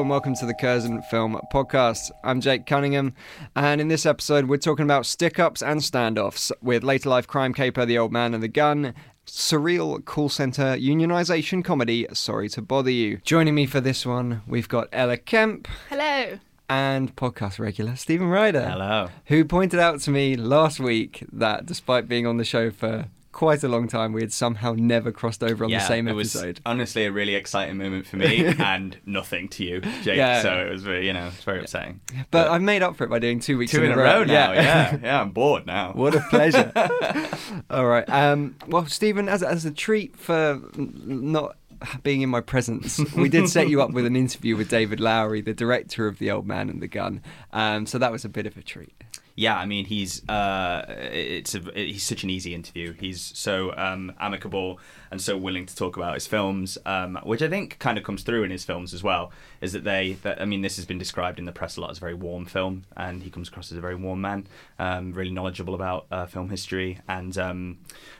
Hello and welcome to the Curzon Film Podcast. I'm Jake Cunningham, and in this episode, we're talking about stick ups and standoffs with later life crime caper The Old Man and the Gun, surreal call center unionization comedy Sorry to Bother You. Joining me for this one, we've got Ella Kemp Hello. and podcast regular Stephen Ryder. Hello. Who pointed out to me last week that despite being on the show for quite a long time, we had somehow never crossed over on the same it was episode. honestly a really exciting moment for me and nothing to you, Jake. Yeah. So it was very, you know, it's very upsetting. But I've made up for it by doing two weeks Two in a row now. Yeah, yeah, I'm bored now. What a pleasure. All right. Um, well, Stephen, as, as a treat for not being in my presence, we did set you up with an interview with David Lowery, the director of The Old Man and the Gun. Um, so that was a bit of a treat. Yeah, I mean he's uh, it's a, he's such an easy interview. He's so um, amicable and so willing to talk about his films, um, which I think kind of comes through in his films as well. Is that they? That, I mean, this has been described in the press a lot as a very warm film, and he comes across as a very warm man, um, really knowledgeable about uh, film history, and um,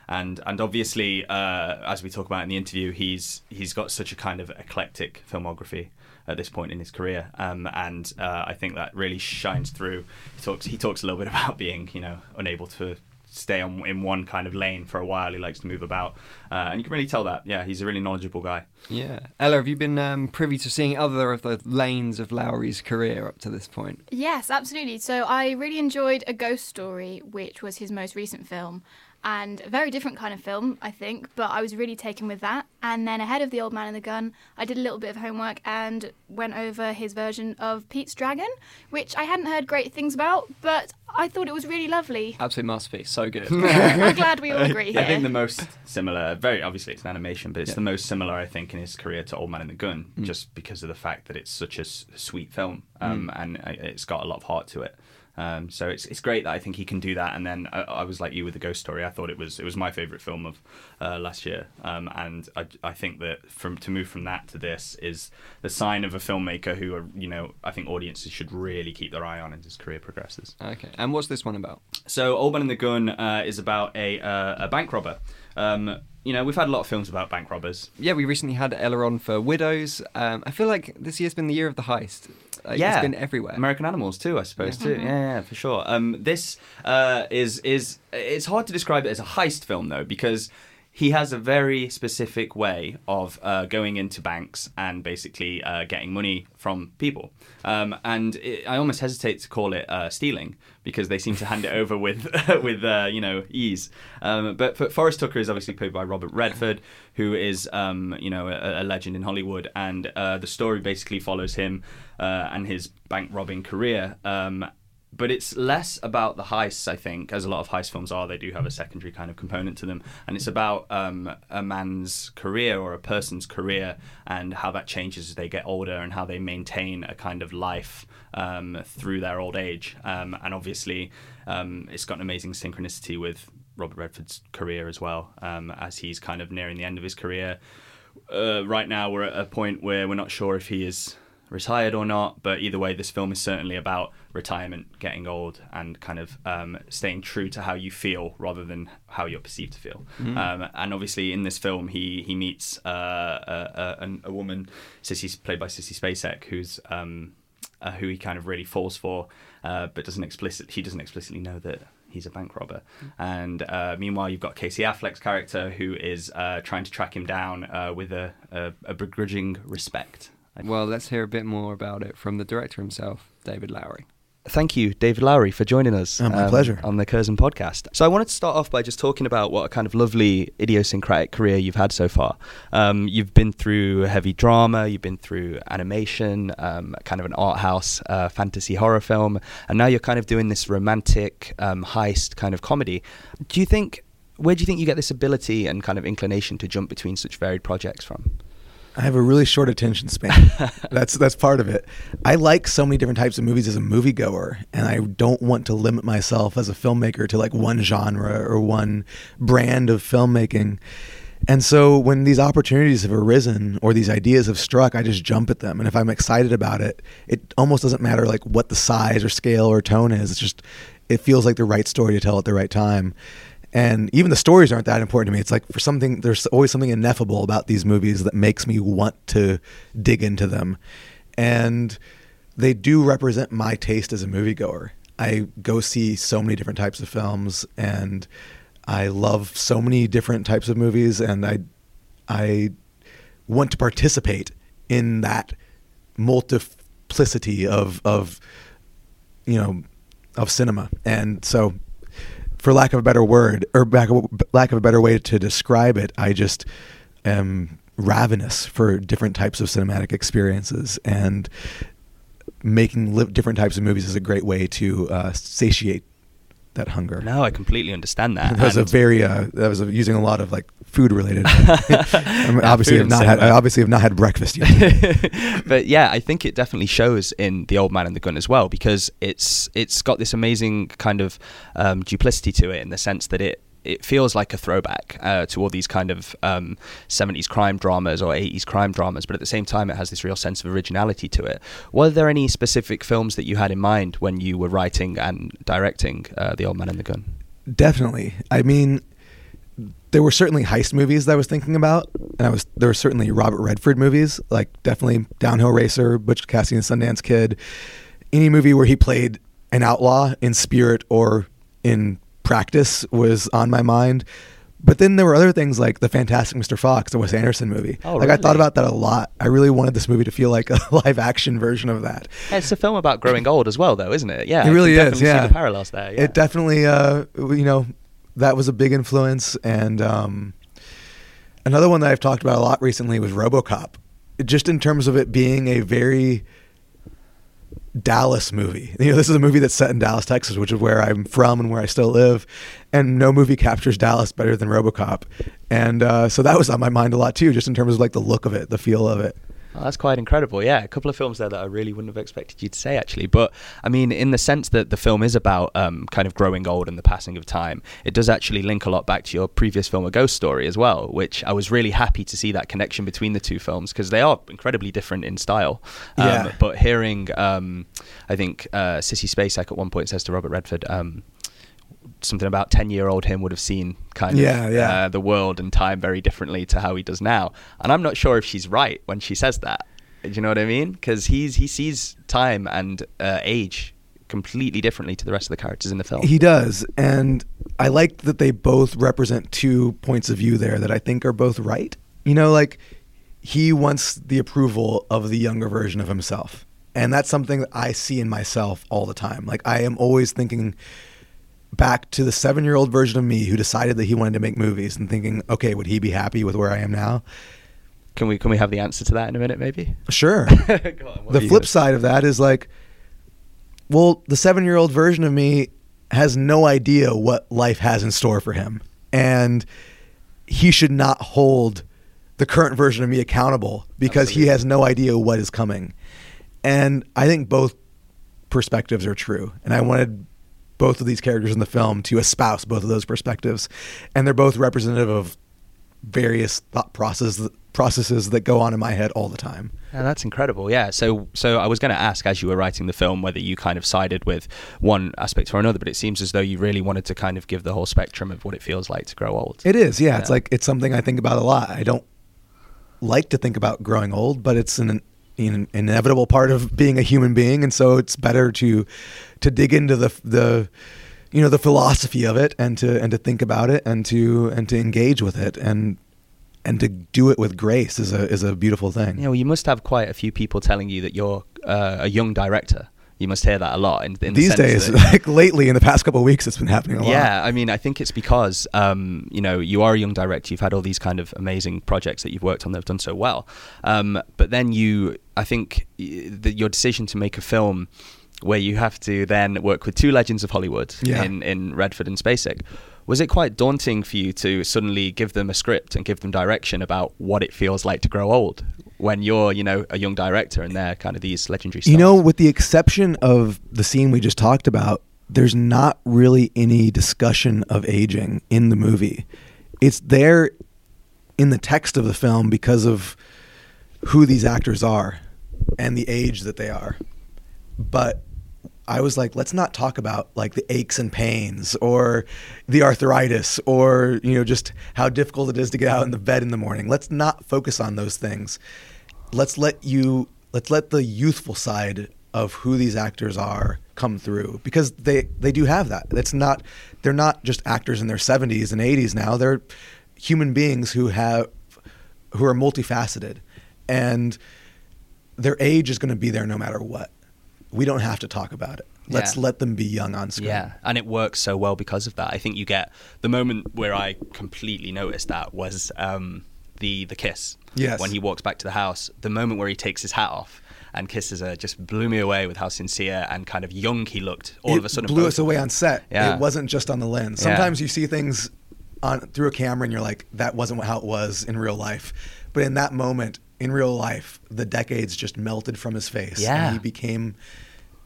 and and obviously, uh, as we talk about in the interview, he's he's got such a kind of eclectic filmography at this point in his career, um, and uh, I think that really shines through. He talks he talks a little bit about being you know unable to stay on in one kind of lane for a while. He likes to move about, uh, and you can really tell that. Yeah, he's a really knowledgeable guy. Yeah. Ella, have you been um, privy to seeing other of the lanes of Lowery's career up to this point? Yes, absolutely. So I really enjoyed A Ghost Story, which was his most recent film. And a very different kind of film, I think, but I was really taken with that. And then ahead of The Old Man and the Gun, I did a little bit of homework and went over his version of Pete's Dragon, which I hadn't heard great things about, but I thought it was really lovely. Absolute masterpiece. So good. I'm glad we all agree here. I think the most similar, very obviously it's an animation, but it's the most similar I think in his career to Old Man and the Gun, just because of the fact that it's such a s- sweet film um, and uh, it's got a lot of heart to it. Um, so it's it's great that I think he can do that. And then I, I was like you with the Ghost Story. I thought it was it was my favorite film of uh, last year. Um, and I, I think that from to move from that to this is the sign of a filmmaker who are you know I think audiences should really keep their eye on as his career progresses. okay. And what's this one about? So Old Man and the Gun uh, is about a uh, a bank robber. Um, you know we've had a lot of films about bank robbers. Yeah, we recently had Ella on for Widows. Um, I feel like this year's been the year of the heist. Like, yeah, It's been everywhere. American Animals too, I suppose Yeah. too. Yeah, yeah, for sure. Um, this uh, is is it's hard to describe it as a heist film though because he has a very specific way of uh, going into banks and basically uh, getting money from people. Um, and it, I almost hesitate to call it uh, stealing because they seem to hand it over with with uh, you know ease. Um, but, Forrest Tucker is obviously played by Robert Redford, who is um, you know a, a legend in Hollywood, and uh, the story basically follows him uh, and his bank robbing career. But it's less about the heists, I think, as a lot of heist films are. They do have a secondary kind of component to them, and it's about um, a man's career or a person's career and how that changes as they get older and how they maintain a kind of life um, through their old age. Um, and obviously, um, it's got an amazing synchronicity with Robert Redford's career as well, um, as he's kind of nearing the end of his career. Uh, right now, we're at a point where we're not sure if he is retired or not. But either way, this film is certainly about retirement, getting old, and kind of um, staying true to how you feel rather than how you're perceived to feel. Mm. Um, and obviously, in this film, he he meets uh, a, a, a woman, Sissy, played by Sissy Spacek, who's um, uh, who he kind of really falls for, uh, but doesn't explicit. He doesn't explicitly know that he's a bank robber. And uh, meanwhile, you've got Casey Affleck's character who is uh, trying to track him down uh, with a, a, a begrudging respect. Well, let's hear a bit more about it from the director himself, David Lowery. Thank you, David Lowery, for joining us. Oh, my pleasure. On the Curzon podcast. So, I wanted to start off by just talking about what a kind of lovely idiosyncratic career you've had so far. Um, you've been through heavy drama, you've been through animation, um, kind of an art house uh, fantasy horror film, and now you're kind of doing this romantic um, heist kind of comedy. Do you think, where do you think you get this ability and kind of inclination to jump between such varied projects from? I have a really short attention span. that's that's part of it. I like so many different types of movies as a moviegoer, and I don't want to limit myself as a filmmaker to like one genre or one brand of filmmaking. And so when these opportunities have arisen or these ideas have struck, I just jump at them. And if I'm excited about it, it almost doesn't matter like what the size or scale or tone is. It's just it feels like the right story to tell at the right time and even the stories aren't that important to me. It's like for something, there's always something ineffable about these movies that makes me want to dig into them, and they do represent my taste as a moviegoer. I go see so many different types of films, and I love so many different types of movies, and I, I want to participate in that multiplicity of of you know of cinema, and so for lack of a better word or lack of, a better way to describe it, I just am ravenous for different types of cinematic experiences. And making li- different types of movies is a great way to uh, satiate that hunger. No, I completely understand that. that was a very uh, that was using a lot of like food related. I mean, obviously, have not had, I obviously have not had breakfast yet. but yeah, I think it definitely shows in the old man and the gun as well because it's it's got this amazing kind of um, duplicity to it in the sense that it it feels like a throwback uh, to all these kind of um, 70s crime dramas or 80s crime dramas, but at the same time, it has this real sense of originality to it. Were there any specific films that you had in mind when you were writing and directing uh, The Old Man and the Gun? Definitely. I mean, there were certainly heist movies that I was thinking about, and I was there were certainly Robert Redford movies, like definitely Downhill Racer, Butch Cassidy and Sundance Kid, any movie where he played an outlaw in spirit or in practice was on my mind. But then there were other things like the Fantastic Mr. Fox, the Wes Anderson movie. Oh, like I thought about that a lot. I really wanted this movie to feel like a live action version of that. It's a film about growing old as well, though, isn't it? Yeah, It really is, yeah. See the parallels there. Yeah. It definitely, uh, you know, that was a big influence. And um, another one that I've talked about a lot recently was RoboCop, just in terms of it being a very Dallas movie. You know, this is a movie that's set in Dallas, Texas, which is where I'm from and where I still live. And no movie captures Dallas better than RoboCop. And uh, so that was on my mind a lot too, just in terms of like the look of it, the feel of it. Oh, that's quite incredible. Yeah, a couple of films there that I really wouldn't have expected you to say, actually. But I mean, in the sense that the film is about um, kind of growing old and the passing of time, it does actually link a lot back to your previous film, A Ghost Story, as well, which I was really happy to see that connection between the two films because they are incredibly different in style. Um, Yeah. But hearing, um, I think uh, Sissy Spacek at one point says to Robert Redford, um, something about 10 year old him would have seen kind of Yeah, yeah. Uh, the world and time very differently to how he does now and i'm not sure if she's right when she says that do you know what i mean because he's he sees time and uh, age completely differently to the rest of the characters in the film He does, and I like that they both represent two points of view there that I think are both right. You know, like he wants the approval of the younger version of himself, and that's something that I see in myself all the time. Like I am always thinking back to the seven-year-old version of me who decided that he wanted to make movies, and thinking, okay, would he be happy with where I am now? can we can we have the answer to that in a minute maybe Sure. On, the flip side of that is like, well, the seven year old version of me has no idea what life has in store for him. And he should not hold the current version of me accountable because he has no idea what is coming. And I think both perspectives are true. And I wanted both of these characters in the film to espouse both of those perspectives. And they're both representative of various thought processes processes that go on in my head all the time. Yeah, that's incredible. Yeah. So, so I was going to ask as you were writing the film whether you kind of sided with one aspect or another, but it seems as though you really wanted to kind of give the whole spectrum of what it feels like to grow old. It is, yeah. Yeah. It's like it's something I think about a lot. I don't like to think about growing old, but it's an, an inevitable part of being a human being, and so it's better to to dig into the the you know the philosophy of it and to and to think about it and to and to engage with it and and to do it with grace is a is a beautiful thing. You know, you must have quite a few people telling you that you're uh, a young director. You must hear that a lot. In, in the These sense days, that- like lately in the past couple of weeks, it's been happening a lot. Yeah, I mean, I think it's because um, you know you are a young director. You've had all these kind of amazing projects that you've worked on that have done so well. Um, but then you, I think, that your decision to make a film where you have to then work with two legends of Hollywood Yeah. in in Redford and Spacek. Was it quite daunting for you to suddenly give them a script and give them direction about what it feels like to grow old when you're, you know, a young director and they're kind of these legendary stars? You know, with the exception of the scene we just talked about, there's not really any discussion of aging in the movie. It's there in the text of the film because of who these actors are and the age that they are. But I was like, let's not talk about like the aches and pains or the arthritis or, you know, just how difficult it is to get out in the bed in the morning. Let's not focus on those things. Let's let you let's let the youthful side of who these actors are come through because they they do have that. It's not they're not just actors in their 70s and 80s now. They're human beings who have who are multifaceted and their age is going to be there no matter what. We don't have to talk about it. Let's Yeah. let them be young on screen. Yeah, and it works so well because of that. I think you get the moment where I completely noticed that was um, the the kiss. Yes. When he walks back to the house, the moment where he takes his hat off and kisses her just blew me away with how sincere and kind of young he looked. All it of a sudden, blew us away on set. Yeah. It wasn't just on the lens. Yeah. Sometimes you see things on through a camera and you're like, that wasn't how it was in real life. But in that moment, in real life, the decades just melted from his face. Yeah. And he became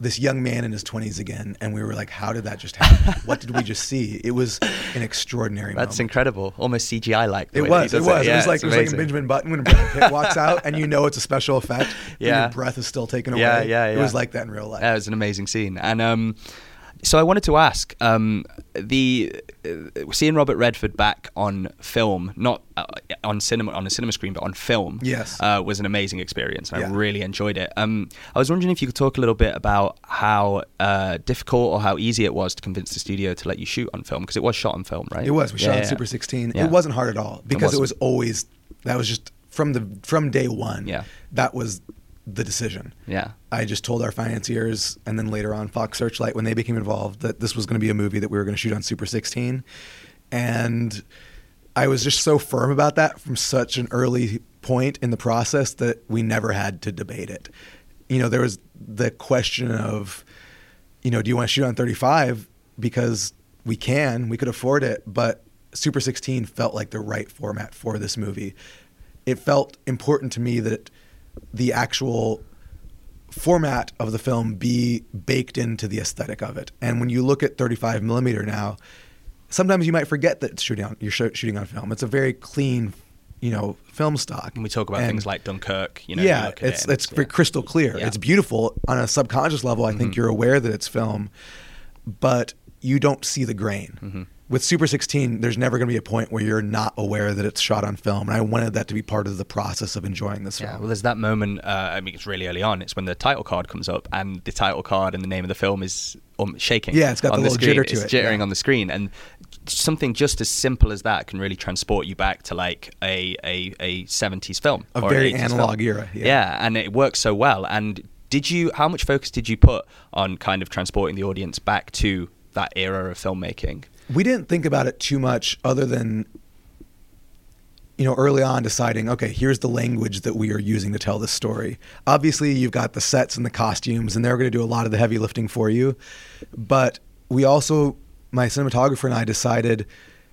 this young man in his 20s again. And we were like, how did that just happen? what did we just see? It was an extraordinary moment. That's moment. incredible, almost CGI like. It was. It was. it was like it was like. Benjamin Button when Brad Pitt walks out, and you know it's a special effect. and Yeah. your breath is still taken away. Yeah, yeah, It was like that in real life. Yeah, it was an amazing scene. And um, so I wanted to ask um, the uh, seeing Robert Redford back on film, not uh, on cinema on a cinema screen, but on film. Yes. uh, was an amazing experience. And I really enjoyed it. Um, I was wondering if you could talk a little bit about how uh, difficult or how easy it was to convince the studio to let you shoot on film because it was shot on film, right? It was. We Yeah, shot on. Super 16. Yeah. It wasn't hard at all because it, wasn't. was always that was just from the from day one. Yeah. That was the decision. Yeah. I just told our financiers and then later on Fox Searchlight when they became involved that this was going to be a movie that we were going to shoot on Super 16. And I was just so firm about that from such an early point in the process that we never had to debate it. You know, there was the question of, you know, do you want to shoot on 35? Because we can, we could afford it, but Super 16 felt like the right format for this movie. It felt important to me that the actual format of the film be baked into the aesthetic of it. And when you look at 35 millimeter now, sometimes you might forget that it's shooting on, you're sho- shooting on film. It's a very clean, you know, film stock. When we talk about And- things like Dunkirk, you know, yeah, look at it it's and it's very crystal clear. Yeah. It's beautiful on a subconscious level. I think Mhm. you're aware that it's film, but you don't see the grain. Mm-hmm. With Super 16, there's never going to be a point where you're not aware that it's shot on film, and I wanted that to be part of the process of enjoying this Yeah, film. well, there's that moment. Uh, I mean, it's really early on. It's when the title card comes up, and the title card and the name of the film is um, shaking. Yeah, it's got on the little screen. jitter to it's it, jittering yeah. on the screen, and something just as simple as that can really transport you back to like a a, a 70s film, A or an very 80s analog film. era, yeah. and it works so well. And did you? How much focus did you put on kind of transporting the audience back to that era of filmmaking? We didn't think about it too much other than you know early on deciding okay here's the language that we are using to tell this story. Obviously you've got the sets and the costumes and they're going to do a lot of the heavy lifting for you. But we also my cinematographer and i decided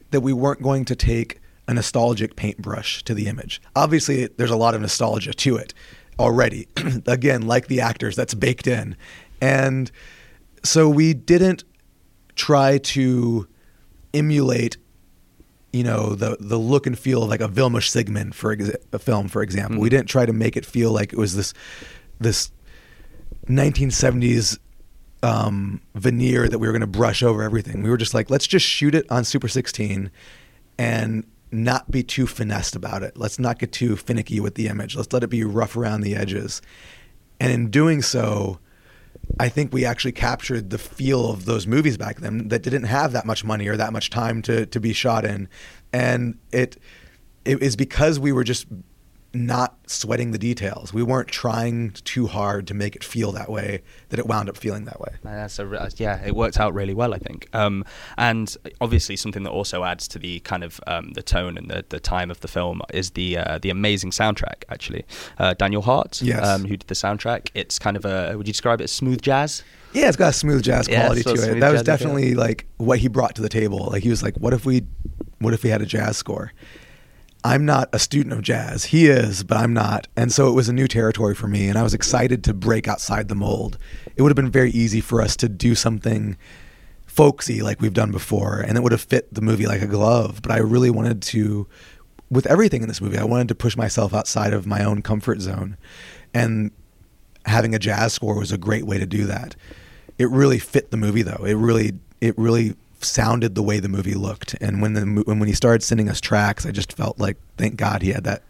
that we weren't going to take a nostalgic paintbrush to the image. Obviously there's a lot of nostalgia to it already. Again like the actors that's baked in. And so we didn't try to emulate you know the the look and feel of like a Vilmos Zsigmond for exa- a film, for example. We didn't try to make it feel like it was this this 1970s um, veneer that we were going to brush over everything. We were just like, let's just shoot it on Super 16 and not be too finessed about it. Let's not get too finicky with the image. Let's let it be rough around the edges. And in doing so, I think we actually captured the feel of those movies back then that didn't have that much money or that much time to to be shot in, and it it is because we were just not sweating the details. We weren't trying too hard to make it feel that way that it wound up feeling that way. That's a, uh, yeah, it worked out really well, I think. Um, and obviously, something that also adds to the kind of um, the tone and the, the time of the film is the uh, the amazing soundtrack. Actually, uh, Daniel Hart, Yes. um, who did the soundtrack. It's kind of a would you describe it as smooth jazz? Yeah, it's got a smooth jazz Yeah, quality so to it. That was definitely like what he brought to the table. Like he was like, "What if we, what if we had a jazz score?" I'm not a student of jazz. He is, but I'm not. And so it was a new territory for me, and I was excited to break outside the mold. It would have been very easy for us to do something folksy like we've done before, and it would have fit the movie like a glove. But I really wanted to, with everything in this movie, I wanted to push myself outside of my own comfort zone, and having a jazz score was a great way to do that. It really fit the movie though. It really it really sounded the way the movie looked. And when the when he started sending us tracks, I just felt like thank God he had that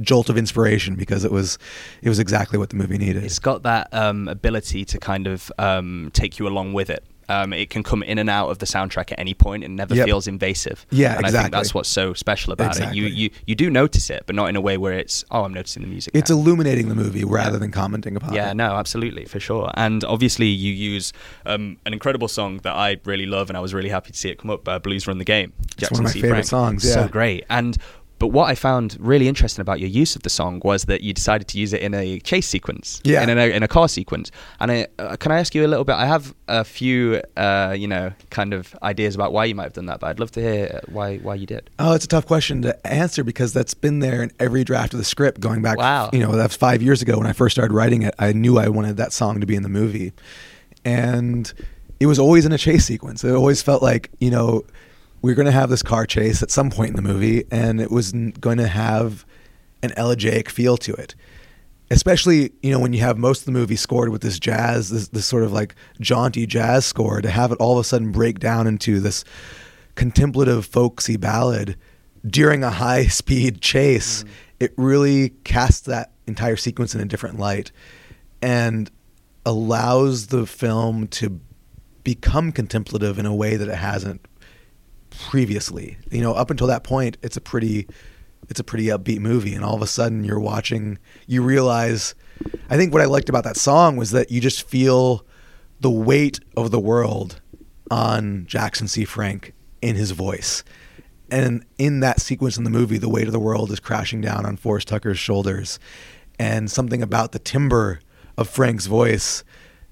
jolt of inspiration because it was it was exactly what the movie needed. It's got that um, ability to kind of um, take you along with it. Um, it can come in and out of the soundtrack at any point and never Yep. feels invasive. Yeah, and I think exactly. that's what's so special about it. You, you you do notice it, but not in a way where it's oh, I'm noticing the music. it's now. illuminating the movie rather than commenting upon it. Yeah, it. no, absolutely, for sure. And obviously, you use um, an incredible song that I really love, and I was really happy to see it come up. Uh, "Blues Run the Game." It's one of my C. favorite Frank. songs, so yeah. great. And but what I found really interesting about your use of the song was that you decided to use it in a chase sequence, Yeah. in a in a car sequence. And I, uh, can I ask you a little bit? I have a few, uh, you know, kind of ideas about why you might have done that, but I'd love to hear why why you did. Oh, it's a tough question to answer because that's been there in every draft of the script going back. Wow. You know, that's five years ago when I first started writing it. I knew I wanted that song to be in the movie, and it was always in a chase sequence. It always felt like you know we are going to have this car chase at some point in the movie, and it was going to have an elegiac feel to it. Especially, you know, when you have most of the movie scored with this jazz, this, this sort of like jaunty jazz score, to have it all of a sudden break down into this contemplative folksy ballad during a high speed chase mm-hmm. it really casts that entire sequence in a different light and allows the film to become contemplative in a way that it hasn't previously. You know up until that point it's a pretty it's a pretty upbeat movie and all of a sudden you're watching you realize i think what i liked about that song was that you just feel the weight of the world on jackson c. Frank in his voice. And in that sequence in the movie the weight of the world is crashing down on forrest tucker's shoulders. And something about the timbre of frank's voice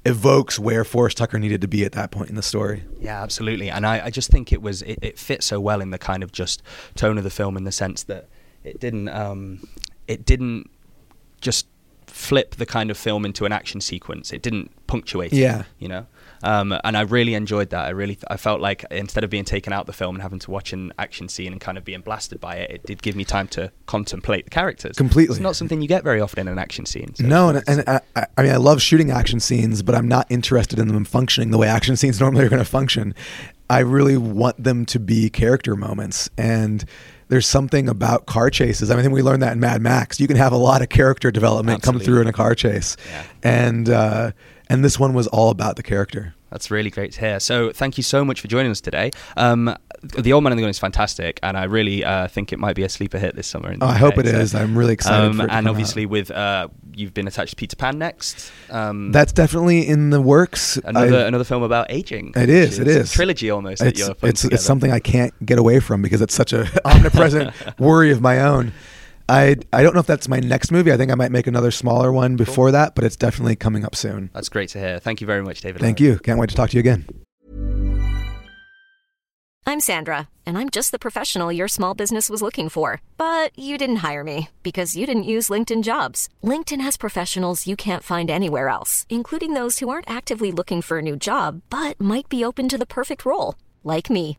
evokes where forrest tucker needed to be at that point in the story Yeah, absolutely. And I, I just think it was it, it fit so well in the kind of just tone of the film in the sense that it didn't um, it didn't just flip the kind of film into an action sequence. It didn't punctuate. it, Yeah. you know. Um, and I really enjoyed that. I really I felt like instead of being taken out the film and having to watch an action scene and kind of being blasted by it, it did give me time to contemplate the characters. Completely. It's not something you get very often in an action scene. so no, and, and I, I- mean, I love shooting action scenes, but I'm not interested in them functioning the way action scenes normally are going to function. I really want them to be character moments, and there's something about car chases. I mean, I think we learned that in Mad Max. You can have a lot of character development come through in a car chase, Yeah. and uh, and this one was all about the character. That's really great to hear. So, thank you so much for joining us today. Um, the Old Man and the Gun is fantastic, and I really uh, think it might be a sleeper hit this summer. Oh, I hope UK, it so- is. I'm really excited for it and obviously, out. with uh, you've been attached to Peter Pan next. Um, That's definitely in the works. another I- another film about aging. It is, it a is. trilogy almost. that it's it's, it's something I can't get away from because it's such a omnipresent worry of my own. I I don't know if that's my next movie. I think I might make another smaller one before that, but it's definitely coming up soon. That's great to hear. Thank you very much, David. Thank Lowery. you. Can't wait to talk to you again. I'm Sandra, and I'm just the professional your small business was looking for. But you didn't hire me because you didn't use LinkedIn jobs. LinkedIn has professionals you can't find anywhere else, including those who aren't actively looking for a new job but might be open to the perfect role, like me.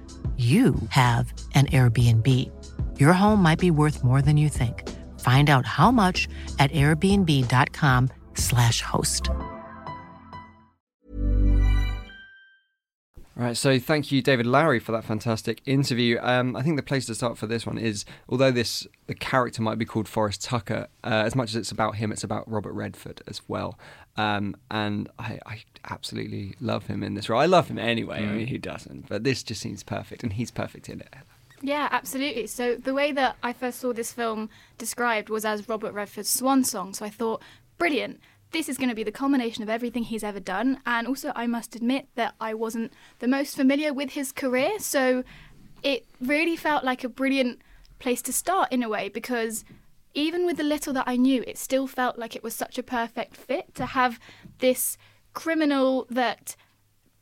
you have an Airbnb. Your home might be worth more than you think. Find out how much at airbnb.com/slash host. All right, so thank you, David Lowery, for that fantastic interview. Um, I think the place to start for this one is, although this the character might be called Forrest Tucker, uh, as much as it's about him, it's about Robert Redford as well. Um, and I, I absolutely love him in this role. I love him anyway. I mean, who doesn't? But this just seems perfect, and he's perfect in it. Yeah, absolutely. So the way that I first saw this film described was as Robert Redford's swan song. So I thought, brilliant. This is going to be the culmination of everything he's ever done. And also, I must admit that I wasn't the most familiar with his career. So it really felt like a brilliant place to start in a way because even with the little that I knew, it still felt like it was such a perfect fit to have this criminal that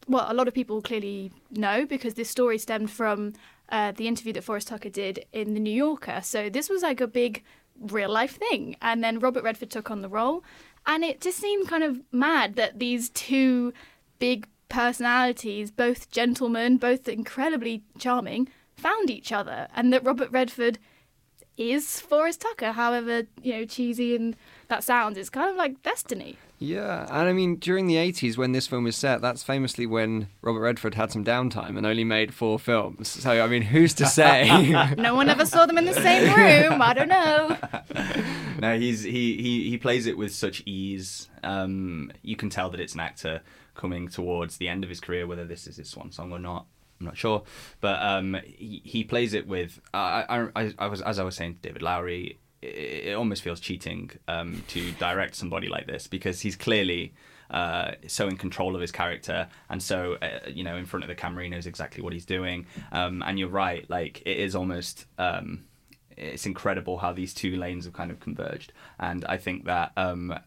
well, a lot of people clearly know because this story stemmed from uh, the interview that Forrest Tucker did in the New Yorker. So this was like a big real life thing. And then Robert Redford took on the role. And it just seemed kind of mad that these two big personalities, both gentlemen, both incredibly charming, found each other. And that Robert Redford is Forrest Tucker, however, you know, cheesy and that sounds. It's kind of like destiny. Yeah, and I mean, during the 80s, when this film was set, that's famously when Robert Redford had some downtime and only made four films. So, I mean, who's to say? No one ever saw them in the same room. I don't know. no, he's he, he he plays it with such ease. Um, you can tell that it's an actor coming towards the end of his career, whether this is his swan song or not. I'm not sure, but um, he, he plays it with. I, I, I was as I was saying to David Lowery, it, it almost feels cheating um, to direct somebody like this because he's clearly uh, so in control of his character and so uh, you know in front of the camera he knows exactly what he's doing. Um, and you're right, like it is almost. Um, it's incredible how these two lanes have kind of converged, and I think that um,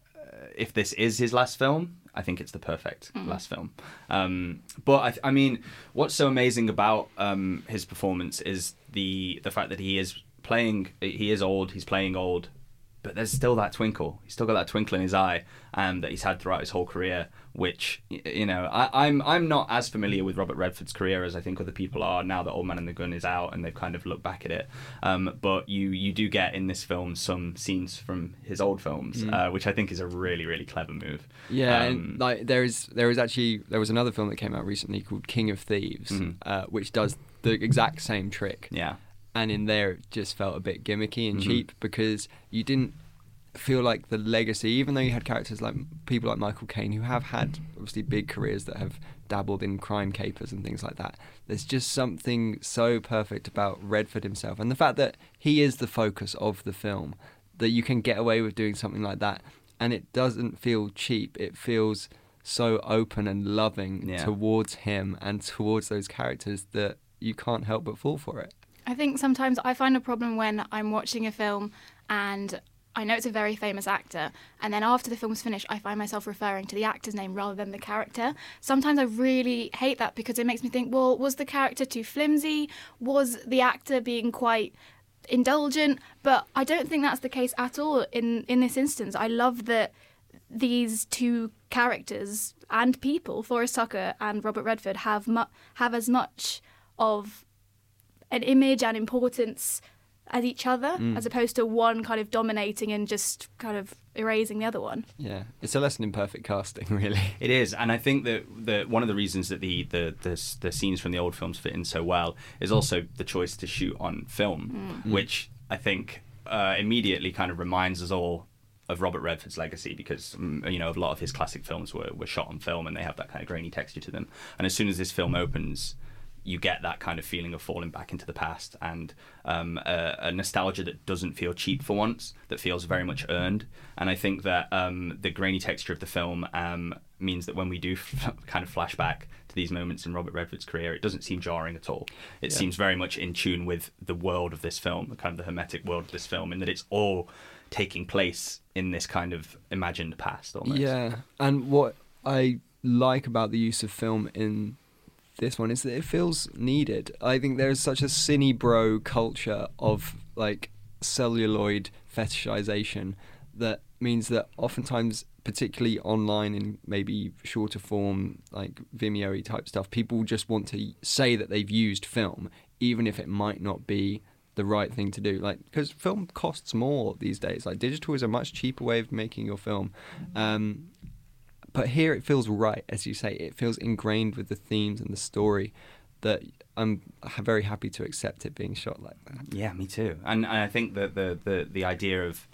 if this is his last film, I think it's the perfect last film. Um, but I, I mean, what's so amazing about um, his performance is the the fact that he is playing. He is old. He's playing old, but there's still that twinkle. He's still got that twinkle in his eye, um, that he's had throughout his whole career. Which you know, I, I'm I'm not as familiar with Robert Redford's career as I think other people are now that Old Man and the Gun is out and they've kind of looked back at it. Um, but you you do get in this film some scenes from his old films, uh, which I think is a really really clever move. Yeah, Um, and like there is there is actually there was another film that came out recently called King of Thieves, uh, which does the exact same trick. yeah. and in there it just felt a bit gimmicky Mm-hmm. and cheap because you didn't feel like the legacy, even though you had characters like people like Michael Caine who have had obviously big careers that have dabbled in crime capers and things like that. There's just something so perfect about Redford himself and the fact that he is the focus of the film that you can get away with doing something like that and it doesn't feel cheap. It feels so open and loving Yeah. towards him and towards those characters that you can't help but fall for it. I think sometimes I find a problem when I'm watching a film and I know it's a very famous actor, and then after the film's finished, I find myself referring to the actor's name rather than the character. Sometimes I really hate that because it makes me think, well, was the character too flimsy? Was the actor being quite indulgent? But I don't think that's the case at all in, in this instance. I love that these two characters and people, Forrest Tucker and Robert Redford, have mu- have as much of an image and importance as each other, as opposed to one kind of dominating and just kind of erasing the other one. Yeah, it's a lesson in perfect casting, really. It is, and I think that the one of the reasons that the the, the the scenes from the old films fit in so well is also the choice to shoot on film, which I think uh, immediately kind of reminds us all of Robert Redford's legacy because um, you know a lot of his classic films were, were shot on film and they have that kind of grainy texture to them. And as soon as this film opens, you get that kind of feeling of falling back into the past and um, a, a, nostalgia that doesn't feel cheap for once, that feels very much earned. And I think that um, the grainy texture of the film um, means that when we do f- kind of flash back to these moments in Robert Redford's career, it doesn't seem jarring at all. It yeah. seems very much in tune with the world of this film, the kind of the hermetic world of this film, in that it's all taking place in this kind of imagined past almost. Yeah. And what I like about the use of film in this one is that it feels needed. I think there's such a cine bro culture of like celluloid fetishization that means that oftentimes particularly online and maybe shorter form like Vimeo type stuff people just want to say that they've used film even if it might not be the right thing to do. Like because film costs more these days. Like digital is a much cheaper way of making your film. Um, but here it feels right, as you say. It feels ingrained with the themes and the story that I'm very happy to accept it being shot like that. Yeah, me too. And, and I think that the, the, the idea of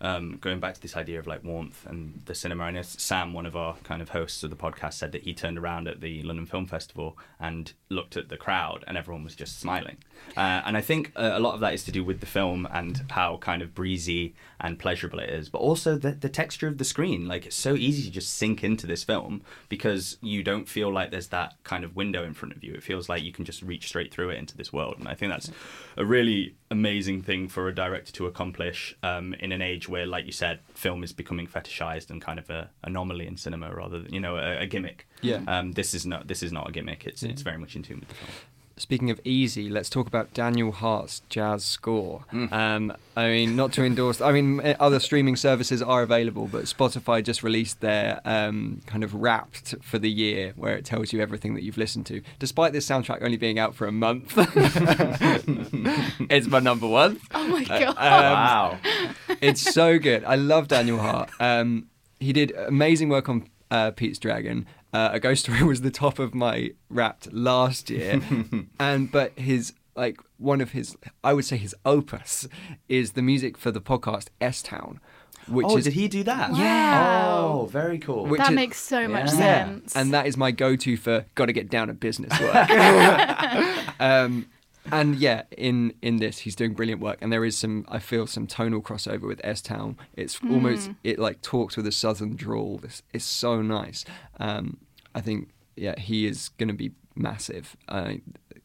um, going back to this idea of like warmth and the cinema. I know Sam, one of our kind of hosts of the podcast, said that he turned around at the London Film Festival and looked at the crowd, and everyone was just smiling. Uh, and I think uh, a lot of that is to do with the film and how kind of breezy and pleasurable it is, but also the, the texture of the screen. Like it's so easy to just sink into this film because you don't feel like there's that kind of window in front of you. It feels like you can just reach straight through it into this world, and I think that's a really amazing thing for a director to accomplish um, in an age where, like you said, film is becoming fetishized and kind of a anomaly in cinema rather than you know a, a gimmick. Yeah. Um, this is not this is not a gimmick. It's yeah. it's very much in tune with the film. Speaking of easy, let's talk about Daniel Hart's jazz score. Mm. Um, I mean, not to endorse. I mean, eh, other streaming services are available, but Spotify just released their um, kind of Wrapped for the year, where it tells you everything that you've listened to. Despite this soundtrack only being out for a month, it's my number one. Oh my uh, god! Um, wow, it's so good. I love Daniel Hart. Um, he did amazing work on uh, Pete's Dragon. Uh, a Ghost Story was the top of my Wrapped last year, and but his like one of his I would say his opus is the music for the podcast S Town. Which oh, is, did he do that? Yeah. Oh, very cool. Which that is, makes so much yeah. sense. And that is my go-to for got to get down to business work. um, and yeah, in in this, he's doing brilliant work, and there is some. I feel some tonal crossover with S Town. It's mm. almost it like talks with a southern drawl. It's, it's so nice. Um, I think yeah, he is going to be massive. Uh,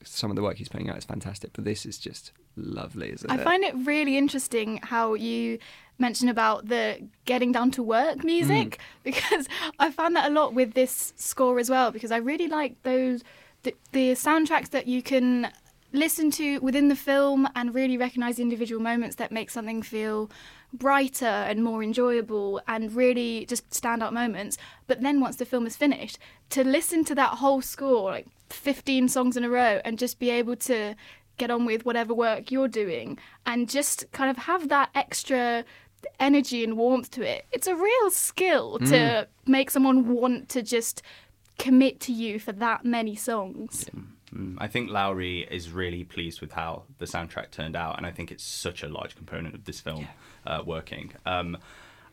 some of the work he's putting out is fantastic, but this is just lovely, isn't I it? I find it really interesting how you mention about the getting down to work music mm. because I found that a lot with this score as well because I really like those the, the soundtracks that you can listen to within the film and really recognize individual moments that make something feel brighter and more enjoyable and really just stand standout moments. But then once the film is finished, to listen to that whole score, like 15 songs in a row, and just be able to get on with whatever work you're doing and just kind of have that extra energy and warmth to it. It's a real skill mm. to make someone want to just commit to you for that many songs. Yeah. Mm, I think Lowery is really pleased with how the soundtrack turned out, and I think it's such a large component of this film yeah. uh, working. Um,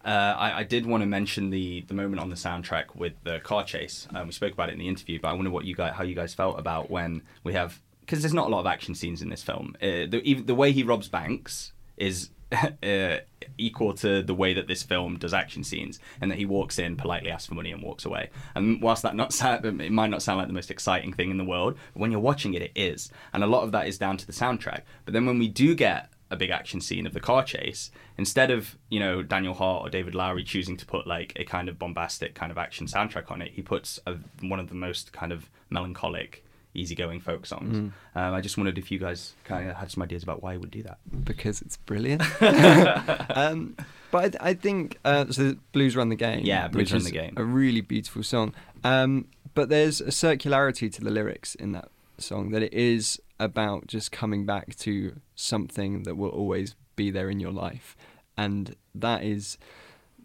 uh, I, I, did want to mention the the moment on the soundtrack with the car chase. Um, we spoke about it in the interview, but I wonder what you guys, how you guys felt about when we have because there's not a lot of action scenes in this film. Uh, the, even, the way he robs banks is uh, equal to the way that this film does action scenes, and that he walks in, politely asks for money, and walks away. And whilst that not sound, it might not sound like the most exciting thing in the world, when you're watching it, it is. And a lot of that is down to the soundtrack. But then when we do get a big action scene of the car chase, instead of you know Daniel Hart or David Lowery choosing to put like a kind of bombastic kind of action soundtrack on it, he puts a, one of the most kind of melancholic easygoing folk songs. Mm. Um, I just wondered if you guys kind of had some ideas about why he would do that. Because it's brilliant. um, but I, I think uh, so. Blues Run the Game. Yeah, Blues Run the Game. A really beautiful song. Um, but there's a circularity to the lyrics in that song that it is about just coming back to something that will always be there in your life, and that is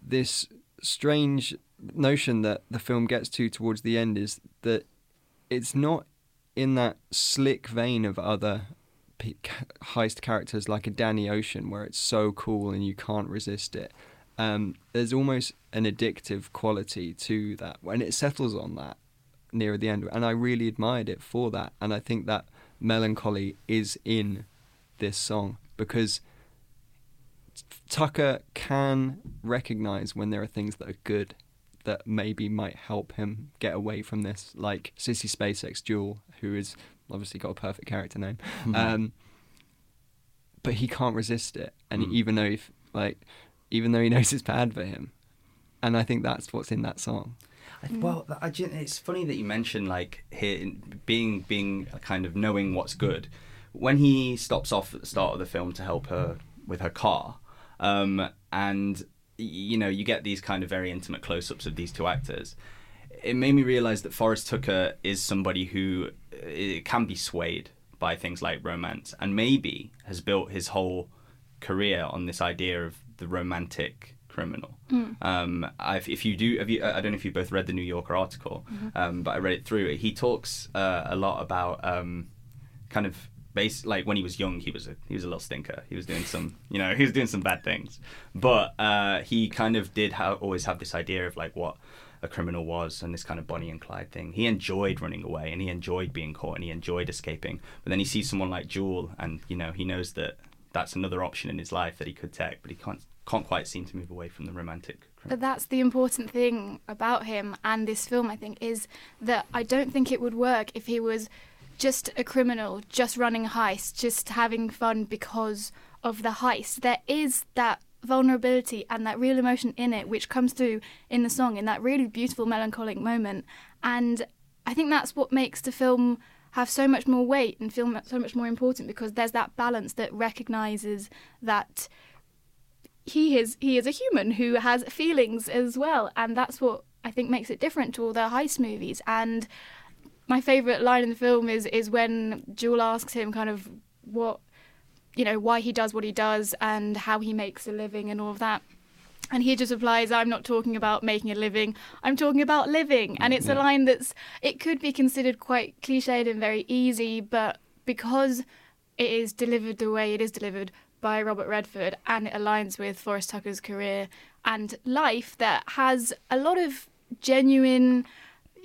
this strange notion that the film gets to towards the end is that it's not in that slick vein of other heist characters like a Danny Ocean, where it's so cool and you can't resist it. Um, there's almost an addictive quality to that. When it settles on that, nearer the end, and I really admired it for that. And I think that melancholy is in this song because Tucker can recognize when there are things that are good that maybe might help him get away from this, like Sissy Spacek's Jewel, who is obviously got a perfect character name. Um, but he can't resist it, and Mm. even though, if, like, even though he knows it's bad for him, and I think that's what's in that song. I, well, I, it's funny that you mentioned like he, being being kind of knowing what's good. When he stops off at the start of the film to help her with her car, um, and y- you know you get these kind of very intimate close-ups of these two actors. It made me realize that Forrest Tucker is somebody who uh, can be swayed by things like romance, and maybe has built his whole career on this idea of the romantic criminal. Um, I've, if you do, have you, I don't know if you both read the New Yorker article, um, but I read it through. He talks uh, a lot about um, kind of base like when he was young, he was a he was a little stinker. He was doing some, you know, he was doing some bad things, but uh, he kind of did ha- always have this idea of like what a criminal was and this kind of Bonnie and Clyde thing. He enjoyed running away and he enjoyed being caught and he enjoyed escaping. But then he sees someone like Jewel and you know he knows that that's another option in his life that he could take, but he can't can't quite seem to move away from the romantic. But that's the important thing about him and this film, I think, is that I don't think it would work if he was just a criminal, just running a heist, just having fun because of the heist. There is that vulnerability and that real emotion in it, which comes through in the song in that really beautiful melancholic moment. And I think that's what makes the film have so much more weight and feel so much more important because there's that balance that recognizes that he is he is a human who has feelings as well, and that's what I think makes it different to all the heist movies. And my favourite line in the film is is when Jewel asks him kind of what you know why he does what he does and how he makes a living and all of that. And he just replies, I'm not talking about making a living, I'm talking about living. And it's a line that's, it could be considered quite cliched and very easy, but because it is delivered the way it is delivered by Robert Redford and it aligns with Forrest Tucker's career and life that has a lot of genuine,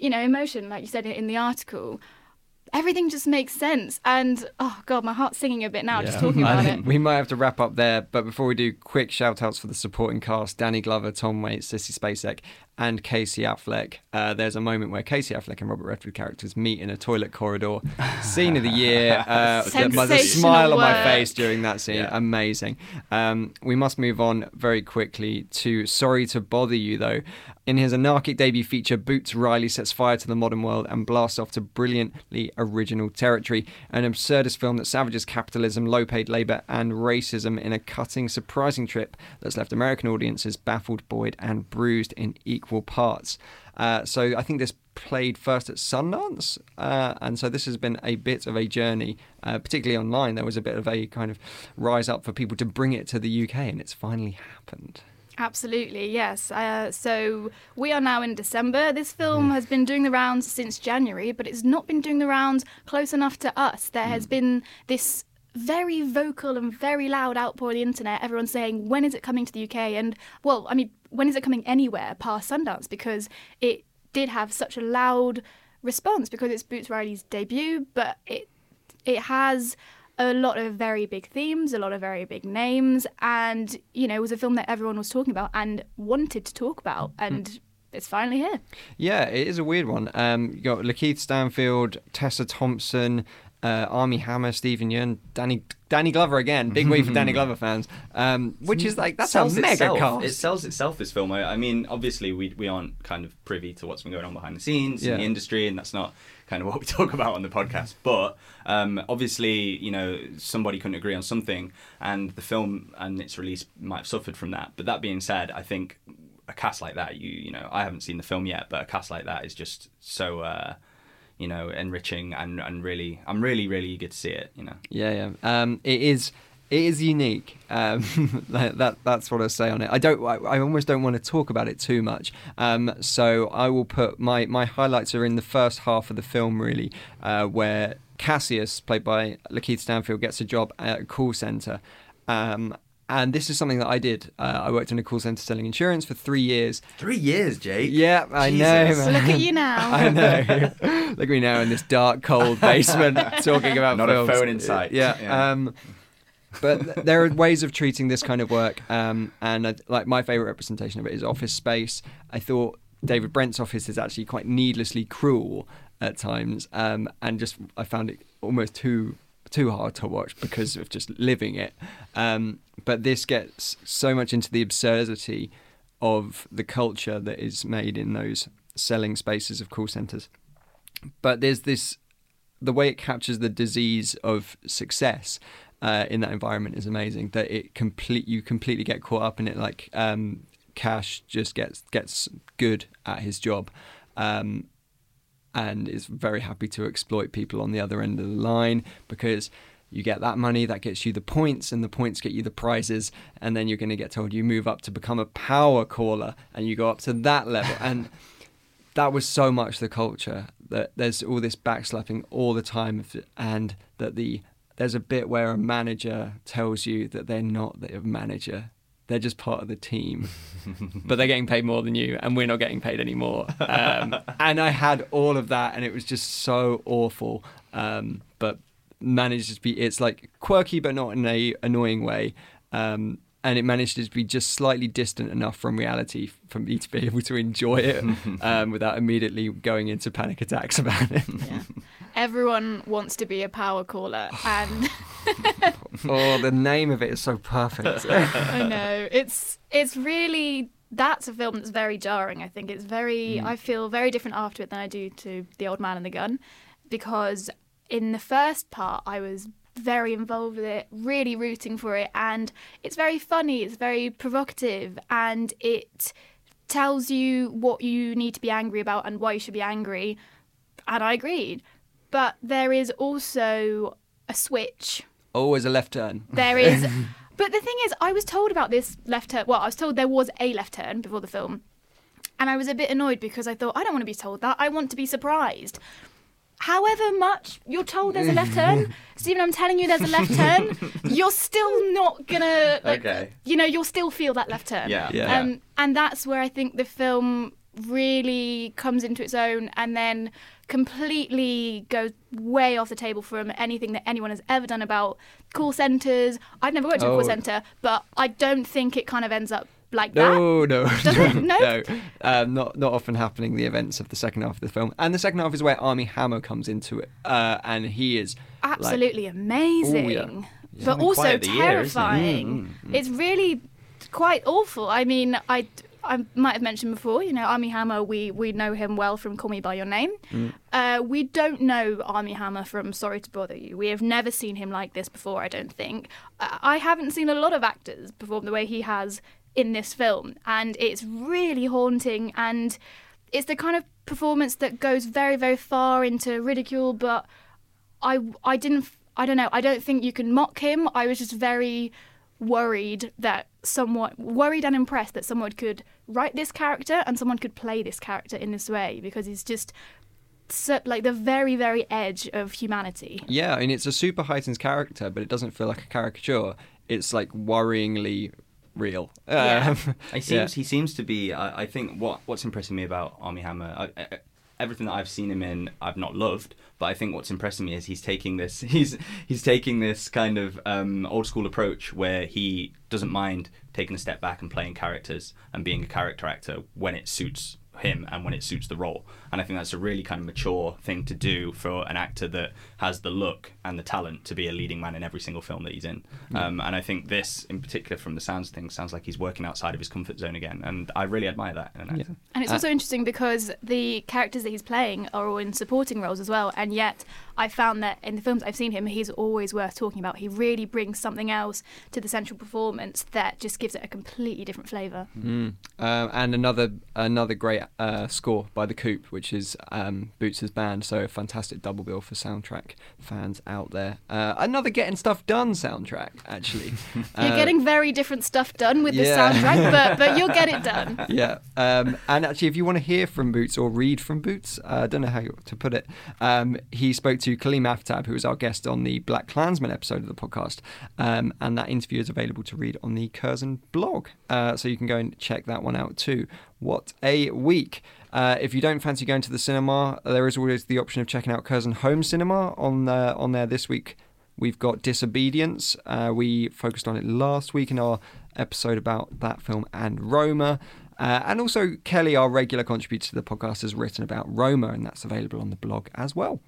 you know, emotion, like you said in the article. Everything just makes sense. And oh, God, my heart's singing a bit now just talking I about think it. we might have to wrap up there, but before we do, quick shout outs for the supporting cast Danny Glover, Tom Waits, Sissy Spacek, and Casey Affleck. Uh, there's a moment where Casey Affleck and Robert Redford characters meet in a toilet corridor. Scene of the year. Uh, the, smile on my face during that scene. Amazing. Um, we must move on very quickly to Sorry to Bother You, though. In his anarchic debut feature, Boots Riley sets fire to the modern world and blasts off to brilliantly original territory. An absurdist film that savages capitalism, low paid labour, and racism in a cutting, surprising trip that's left American audiences baffled, buoyed, and bruised in equal parts. Uh, so I think this played first at Sundance, uh, and so this has been a bit of a journey, uh, particularly online. There was a bit of a kind of rise up for people to bring it to the UK, and it's finally happened. Absolutely, yes. Uh, so we are now in December. This film has been doing the rounds since January, but it's not been doing the rounds close enough to us. There has been this very vocal and very loud outpour on the internet. Everyone saying, when is it coming to the UK? And, well, I mean, when is it coming anywhere past Sundance? Because it did have such a loud response because it's Boots Riley's debut, but it it has a lot of very big themes, a lot of very big names, and you know, it was a film that everyone was talking about and wanted to talk about, and it's finally here. Yeah, it is a weird one. Um, you got Lakeith Stanfield, Tessa Thompson, uh, Armie Hammer, Steven Yeun, Danny Danny Glover again. Big week for Danny Glover fans. Um, which is like that's a mega itself. cast. It sells itself. This film. I, I mean, obviously, we we aren't kind of privy to what's been going on behind the scenes Yeah. in the industry, and that's not kind of what we talk about on the podcast. But um, obviously, you know, somebody couldn't agree on something, and the film and its release might have suffered from that. But that being said, I think a cast like that, you you know, I haven't seen the film yet, but a cast like that is just so. Uh, you know, enriching and, and really, I'm really, really eager to see it. You know, Yeah, yeah. Um, it is. It is unique. Um, that, that that's what I say on it. I don't. I, I almost don't want to talk about it too much. Um, so I will put my my highlights are in the first half of the film, really, uh, where Cassius, played by Lakeith Stanfield, gets a job at a call center. Um, and this is something that I did. Uh, I worked in a call center selling insurance for three years. Three years, Jake. Yeah, I know. Man. Look at you now. I know. Look at me now in this dark, cold basement talking about Not a phone in sight. Yeah. Yeah. Um, but there are ways of treating this kind of work, um, and I, like my favorite representation of it is Office Space. I thought David Brent's office is actually quite needlessly cruel at times, um, and just I found it almost too too hard to watch because of just living it. Um, but this gets so much into the absurdity of the culture that is made in those selling spaces of call centers. But there's this the way it captures the disease of success uh, in that environment is amazing. That it complete you completely get caught up in it. Like um, Cash just gets gets good at his job, um, and is very happy to exploit people on the other end of the line because you get that money that gets you the points and the points get you the prizes and then you're going to get told you move up to become a power caller and you go up to that level. And that was so much the culture that there's all this backslapping all the time and that the there's a bit where a manager tells you that they're not the manager they're just part of the team but they're getting paid more than you and we're not getting paid anymore um, and i had all of that and it was just so awful um, but managed to be it's like quirky but not in a annoying way um, and it managed to be just slightly distant enough from reality for me to be able to enjoy it um, without immediately going into panic attacks about it. Yeah. Everyone wants to be a power caller, and oh, the name of it is so perfect. I know it's it's really that's a film that's very jarring. I think it's very. Mm. I feel very different after it than I do to The Old Man and the Gun, because in the first part I was very involved with it, really rooting for it, and it's very funny. It's very provocative, and it tells you what you need to be angry about and why you should be angry. And I agreed, but there is also a switch Always a left turn. there is. but the thing is, I was told about this left turn. Well, I was told there was a left turn before the film. And I was a bit annoyed because I thought, I don't want to be told that. I want to be surprised. However much you're told there's a left turn, Stephen, I'm telling you there's a left turn, you're still not gonna, like, Okay. you know, you'll still feel that left turn. Yeah. Yeah. Um, and that's where I think the film really comes into its own and then completely goes way off the table from anything that anyone has ever done about call centres. I've never worked in a Oh. call centre, but I don't think it kind of ends up like that. No, no, No? no. Um, not not often happening. The events of the second half of the film, and the second half is where Armie Hammer comes into it, uh, and he is like- Absolutely amazing. Oh, yeah. But also the year, isn't he? terrifying. It's really quite awful. I mean, I, I might have mentioned before, you know, Armie Hammer, we, we know him well from Call Me By Your Name. Uh, we don't know Armie Hammer from Sorry to Bother You. We have never seen him like this before, I don't think. Uh, I haven't seen a lot of actors perform the way he has in this film, and it's really haunting and it's the kind of performance that goes very, very far into ridicule, but I I didn't I don't know I don't think you can mock him. I was just very worried that someone worried and impressed that someone could write this character and someone could play this character in this way because he's just so, like the very very edge of humanity. Yeah, I mean it's a super heightened character, but it doesn't feel like a caricature. It's like worryingly real. Yeah. Um, He seems he seems to be. I, I think what what's impressing me about Armie Hammer, I, I, everything that I've seen him in, I've not loved. But I think what's impressing me is he's taking this. He's he's taking this kind of um, old school approach where he doesn't mind taking a step back and playing characters and being a character actor when it suits him and when it suits the role. And I think that's a really kind of mature thing to do for an actor that has the look and the talent to be a leading man in every single film that he's in. Um, and I think this, in particular, from the sounds of things, sounds like he's working outside of his comfort zone again. And I really admire that in an actor. And it's also interesting because the characters that he's playing are all in supporting roles as well. And yet, I found that in the films I've seen him, he's always worth talking about. He really brings something else to the central performance that just gives it a completely different flavour. Mm. Um, and another another great great uh, score by The Coop, which is um, Boots' band. So a fantastic double bill for soundtrack fans out there. Uh, another Getting Stuff Done soundtrack, actually. You're Uh, getting very different stuff done with this yeah. soundtrack, but but you'll get it done. yeah. Um, and actually, if you want to hear from Boots or read from Boots, uh, I don't know how to put it. Um, he spoke to Kaleem Aftab, who was our guest on the BlacKkKlansman episode of the podcast, um, and that interview is available to read on the Curzon blog. Uh, so you can go and check that one out too. What a week! Uh, if you don't fancy going to the cinema, there is always the option of checking out Curzon Home Cinema on uh, on there this week. We've got Disobedience. Uh, we focused on it last week in our episode about that film and Roma. Uh, and also, Kelly, our regular contributor to the podcast, has written about Roma, and that's available on the blog as well.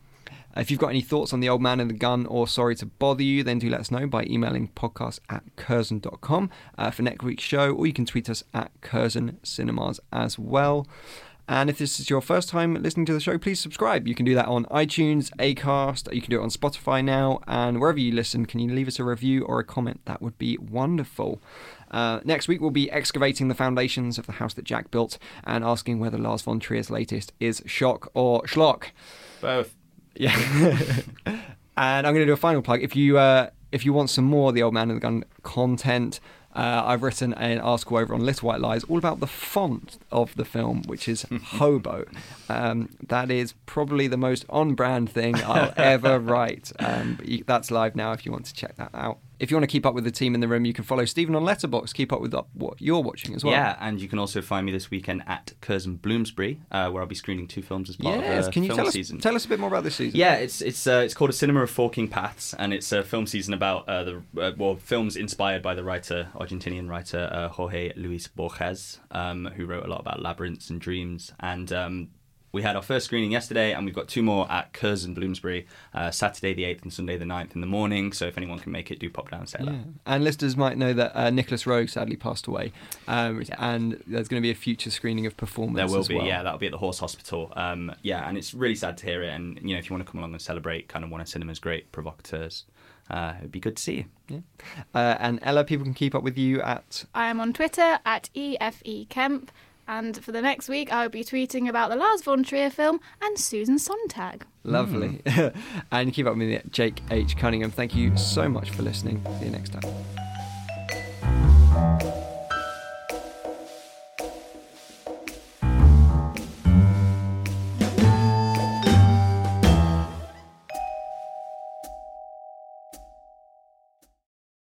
If you've got any thoughts on The Old Man and the Gun or sorry to bother you, then do let us know by emailing podcast at curzon.com uh, for next week's show, or you can tweet us at Curzon Cinemas as well. And if this is your first time listening to the show, please subscribe. You can do that on iTunes, Acast, you can do it on Spotify now, and wherever you listen, can you leave us a review or a comment? That would be wonderful. Uh, next week, we'll be excavating the foundations of the house that Jack built and asking whether Lars von Trier's latest is shock or schlock. Both. Yeah. and I'm going to do a final plug. If you uh, if you want some more the Old Man and the Gun content, uh, I've written an article over on Little White Lies all about the font of the film, which is hobo. Um, that is probably the most on-brand thing I'll ever write. Um, that's live now. If you want to check that out. If you want to keep up with the team in the room, you can follow Stephen on Letterboxd. Keep up with what you're watching as well. Yeah, and you can also find me this weekend at Curzon Bloomsbury, uh, where I'll be screening two films as part Yes. of the Can you film tell us season. tell us a bit more about this season? Yeah, it's it's uh, it's called A Cinema of Forking Paths, and it's a film season about uh, the uh, well films inspired by the writer Argentinian writer uh, Jorge Luis Borges, um, who wrote a lot about labyrinths and dreams. And um, we had our first screening yesterday, and we've got two more at Curzon Bloomsbury, uh, Saturday the eighth and Sunday the 9th in the morning. So if anyone can make it, do pop down and say hello. Yeah. And listeners might know that uh, Nicolas Roeg sadly passed away, um, and there's going to be a future screening of Performance. There will as be, well. yeah. That'll be at the Horse Hospital. Um, yeah, and it's really sad to hear it. And you know, if you want to come along and celebrate kind of one of cinema's great provocateurs, uh, it'd be good to see you. Uh, and Ella, people can keep up with you at I am on Twitter at EFE Kemp, and for the next week, I will be tweeting about the Lars von Trier film and Susan Sontag. Lovely, hmm. and keep up with me Jake H Cunningham. Thank you so much for listening. See you next time.